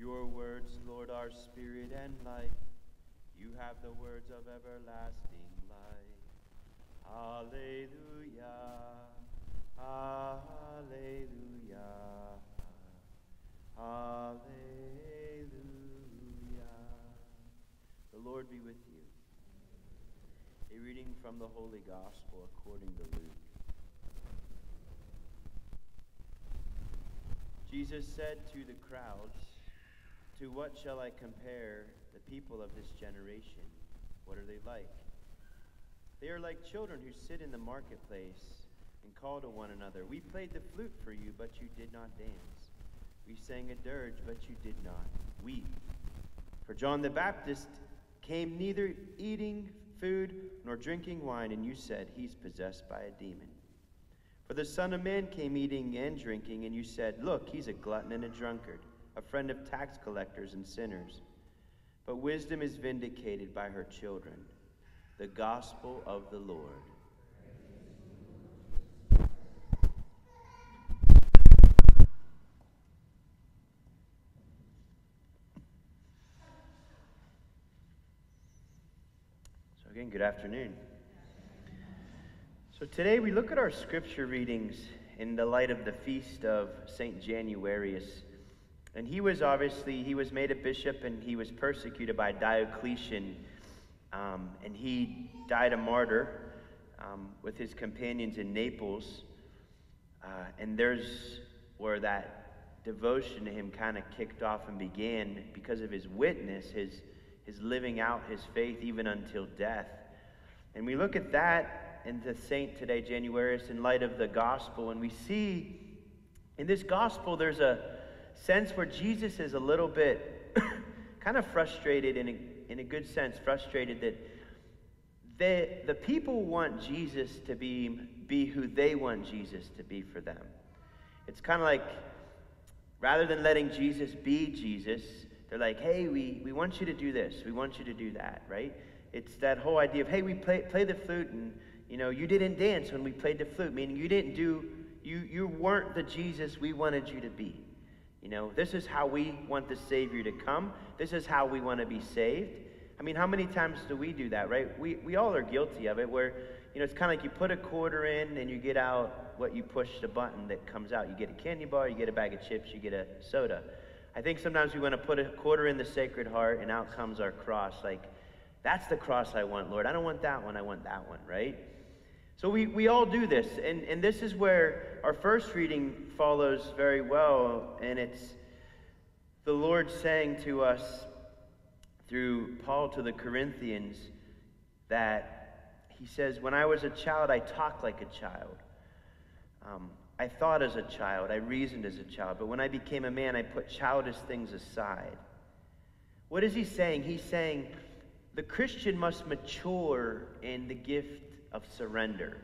Your words, Lord, are spirit and life. You have the words of everlasting life. Alleluia. Alleluia. Alleluia. The Lord be with you. A reading from the Holy Gospel according to Luke. Jesus said to the crowds, To what shall I compare the people of this generation? What are they like? They are like children who sit in the marketplace and call to one another, We played the flute for you, but you did not dance. We sang a dirge, but you did not weep. For John the Baptist came neither eating food nor drinking wine, and you said, He's possessed by a demon. For the Son of Man came eating and drinking, and you said, Look, he's a glutton and a drunkard, a friend of tax collectors and sinners. But wisdom is vindicated by her children. The gospel of the Lord. So, again, good afternoon. So, today we look at our scripture readings in the light of the feast of St. Januarius. And he was obviously, he was made a bishop and he was persecuted by Diocletian. Um, and he died a martyr um, with his companions in Naples. Uh, and there's where that devotion to him kind of kicked off and began because of his witness, his, his living out his faith even until death. And we look at that in the saint today, Januarius, in light of the gospel, and we see in this gospel there's a sense where Jesus is a little bit kind of frustrated in a, in a good sense, frustrated that the, the people want Jesus to be, be who they want Jesus to be for them. It's kind of like rather than letting Jesus be Jesus, they're like, hey, we, we want you to do this, we want you to do that, right? It's that whole idea of, hey, we play, play the flute and, you know, you didn't dance when we played the flute, meaning you didn't do, you, you weren't the Jesus we wanted you to be. You know, this is how we want the Savior to come. This is how we want to be saved. I mean, how many times do we do that, right? We, we all are guilty of it where, you know, it's kind of like you put a quarter in and you get out what you push the button that comes out. You get a candy bar, you get a bag of chips, you get a soda. I think sometimes we want to put a quarter in the Sacred Heart and out comes our cross. Like, that's the cross I want, Lord. I don't want that one, I want that one, right? So we, we all do this, and, and this is where our first reading follows very well, and it's the Lord saying to us through Paul to the Corinthians that he says, When I was a child, I talked like a child. Um, I thought as a child, I reasoned as a child, but when I became a man, I put childish things aside. What is he saying? He's saying the Christian must mature in the gift of surrender.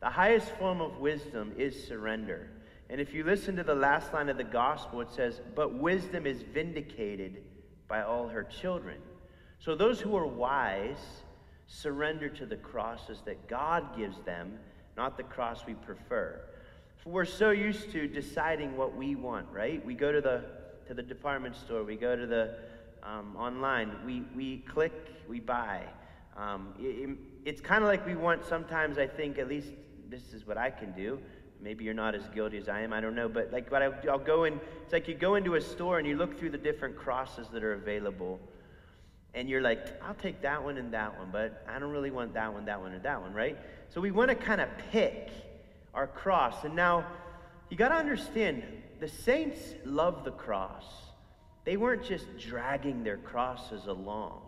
The highest form of wisdom is surrender. And if you listen to the last line of the gospel, it says, But wisdom is vindicated by all her children. So those who are wise surrender to the crosses that God gives them, not the cross we prefer. We're so used to deciding what we want, right? We go to the to the department store, we go to the um, online, we, we click, we buy. Um, it, it's kind of like we want sometimes, I think, at least this is what I can do. Maybe you're not as guilty as I am, I don't know. But like what I, I'll go in, it's like you go into a store and you look through the different crosses that are available. And you're like, I'll take that one and that one, but I don't really want that one, that one, or that one, right? So we want to kind of pick our cross. And now, you got to understand, the saints love the cross. They weren't just dragging their crosses along.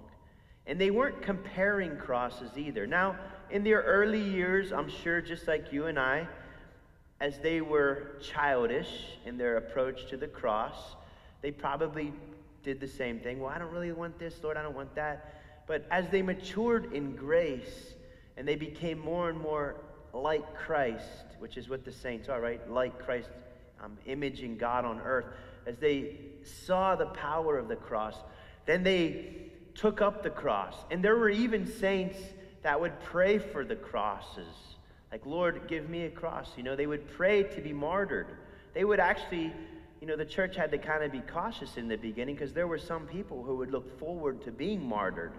And they weren't comparing crosses either. Now, in their early years, I'm sure just like you and I, as they were childish in their approach to the cross, they probably did the same thing. Well, I don't really want this, Lord, I don't want that. But as they matured in grace and they became more and more like Christ, which is what the saints are, right? Like Christ, um, imaging God on earth. as they saw the power of the cross, then they took up the cross. And there were even saints that would pray for the crosses. Like, Lord, give me a cross. You know, they would pray to be martyred. They would actually, you know, the church had to kind of be cautious in the beginning because there were some people who would look forward to being martyred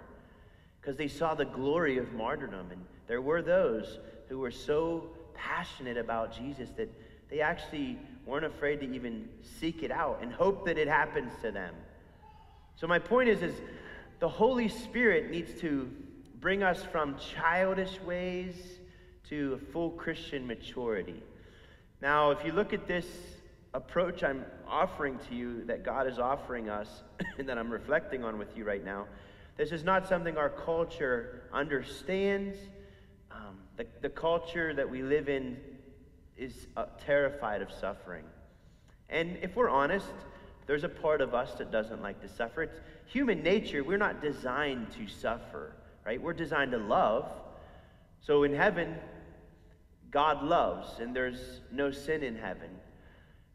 because they saw the glory of martyrdom. And there were those who were so passionate about Jesus that they actually weren't afraid to even seek it out and hope that it happens to them. So my point is, is the Holy Spirit needs to bring us from childish ways to a full Christian maturity. Now, if you look at this approach I'm offering to you, that God is offering us, and that I'm reflecting on with you right now, this is not something our culture understands. Um, the, the culture that we live in is uh, terrified of suffering. And if we're honest, there's a part of us that doesn't like to suffer. It's human nature. We're not designed to suffer, right? We're designed to love. So in heaven, God loves, and there's no sin in heaven.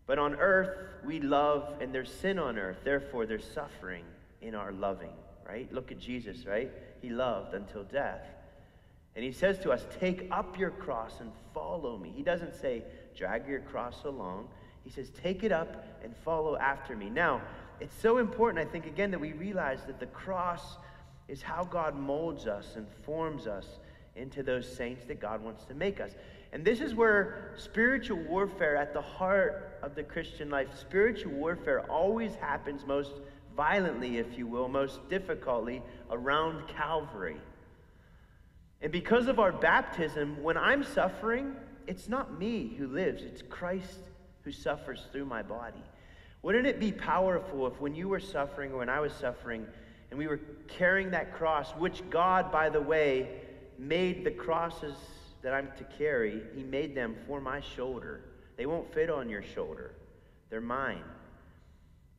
But on earth, we love, and there's sin on earth. Therefore, there's suffering in our loving, right? Look at Jesus, right? He loved until death. And he says to us, Take up your cross and follow me. He doesn't say, Drag your cross along. He says, Take it up and follow after me. Now, it's so important, I think, again, that we realize that the cross is how God molds us and forms us into those saints that God wants to make us. And this is where spiritual warfare at the heart of the Christian life, spiritual warfare always happens most violently, if you will, most difficultly around Calvary. And because of our baptism, when I'm suffering, it's not me who lives, it's Christ who suffers through my body. Wouldn't it be powerful if when you were suffering or when I was suffering and we were carrying that cross, which God, by the way, made the crosses that I'm to carry, He made them for my shoulder. They won't fit on your shoulder, they're mine.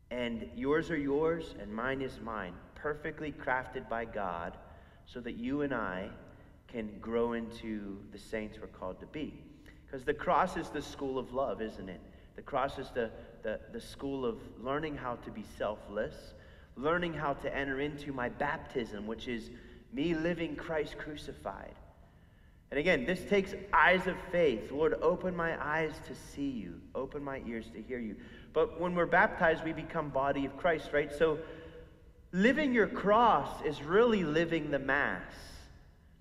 And yours are yours, and mine is mine, perfectly crafted by God so that you and I can grow into the saints we're called to be. Because the cross is the school of love, isn't it? The cross is the, the, the school of learning how to be selfless, learning how to enter into my baptism, which is me living Christ crucified. And again, this takes eyes of faith. Lord, open my eyes to see you, open my ears to hear you. But when we're baptized, we become body of Christ, right? So living your cross is really living the Mass.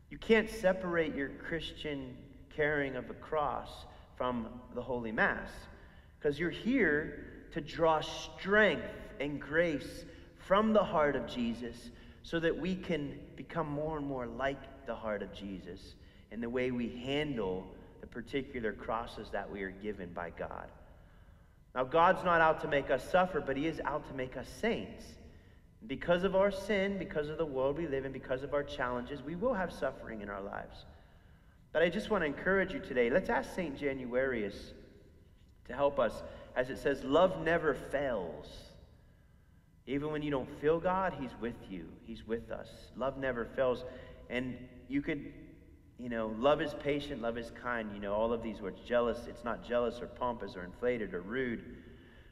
You can't separate your Christian carrying of a cross from the Holy Mass because you're here to draw strength and grace from the heart of Jesus so that we can become more and more like the heart of Jesus in the way we handle the particular crosses that we are given by God. Now, God's not out to make us suffer, but He is out to make us saints. Because of our sin, because of the world we live in, because of our challenges, we will have suffering in our lives. But I just want to encourage you today. Let's ask St. Januarius to help us. As it says, love never fails. Even when you don't feel God, He's with you, He's with us. Love never fails. And you could, you know, love is patient, love is kind. You know, all of these words. Jealous, it's not jealous or pompous or inflated or rude.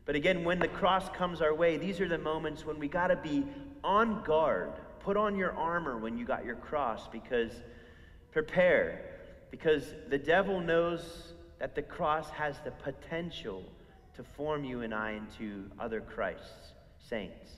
But again, when the cross comes our way, these are the moments when we got to be on guard. Put on your armor when you got your cross because prepare. Because the devil knows that the cross has the potential to form you and I into other Christs, saints.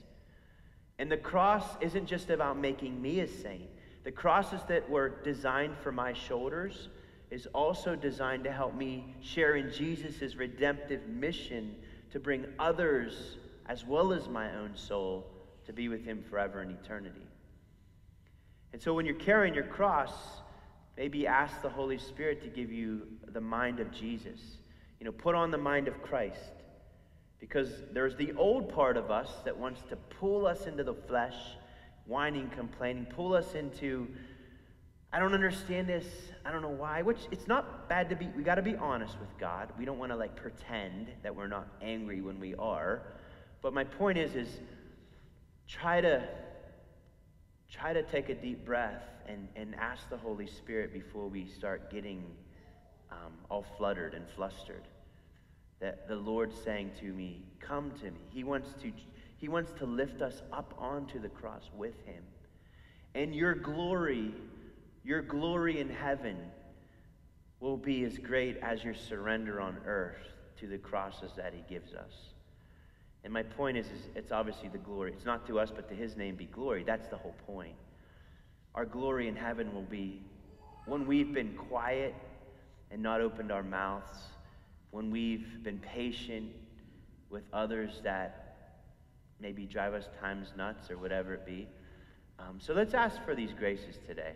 And the cross isn't just about making me a saint. The crosses that were designed for my shoulders is also designed to help me share in Jesus' redemptive mission to bring others, as well as my own soul, to be with Him forever in eternity. And so when you're carrying your cross, maybe ask the Holy Spirit to give you the mind of Jesus. You know, put on the mind of Christ. Because there's the old part of us that wants to pull us into the flesh, whining, complaining, pull us into I don't understand this. I don't know why. Which it's not bad to be, we got to be honest with God. We don't want to like pretend that we're not angry when we are. But my point is, is try to try to take a deep breath and, and ask the Holy Spirit before we start getting um, all fluttered and flustered. that the Lord's saying to me, Come to me. He wants to, he wants to lift us up onto the cross with Him. And your glory, your glory in heaven, will be as great as your surrender on earth to the crosses that He gives us. And my point is, is it's obviously the glory. It's not to us, but to His name be glory. That's the whole point. Our glory in heaven will be when we've been quiet and not opened our mouths, when we've been patient with others that maybe drive us times nuts or whatever it be. Um, so let's ask for these graces today.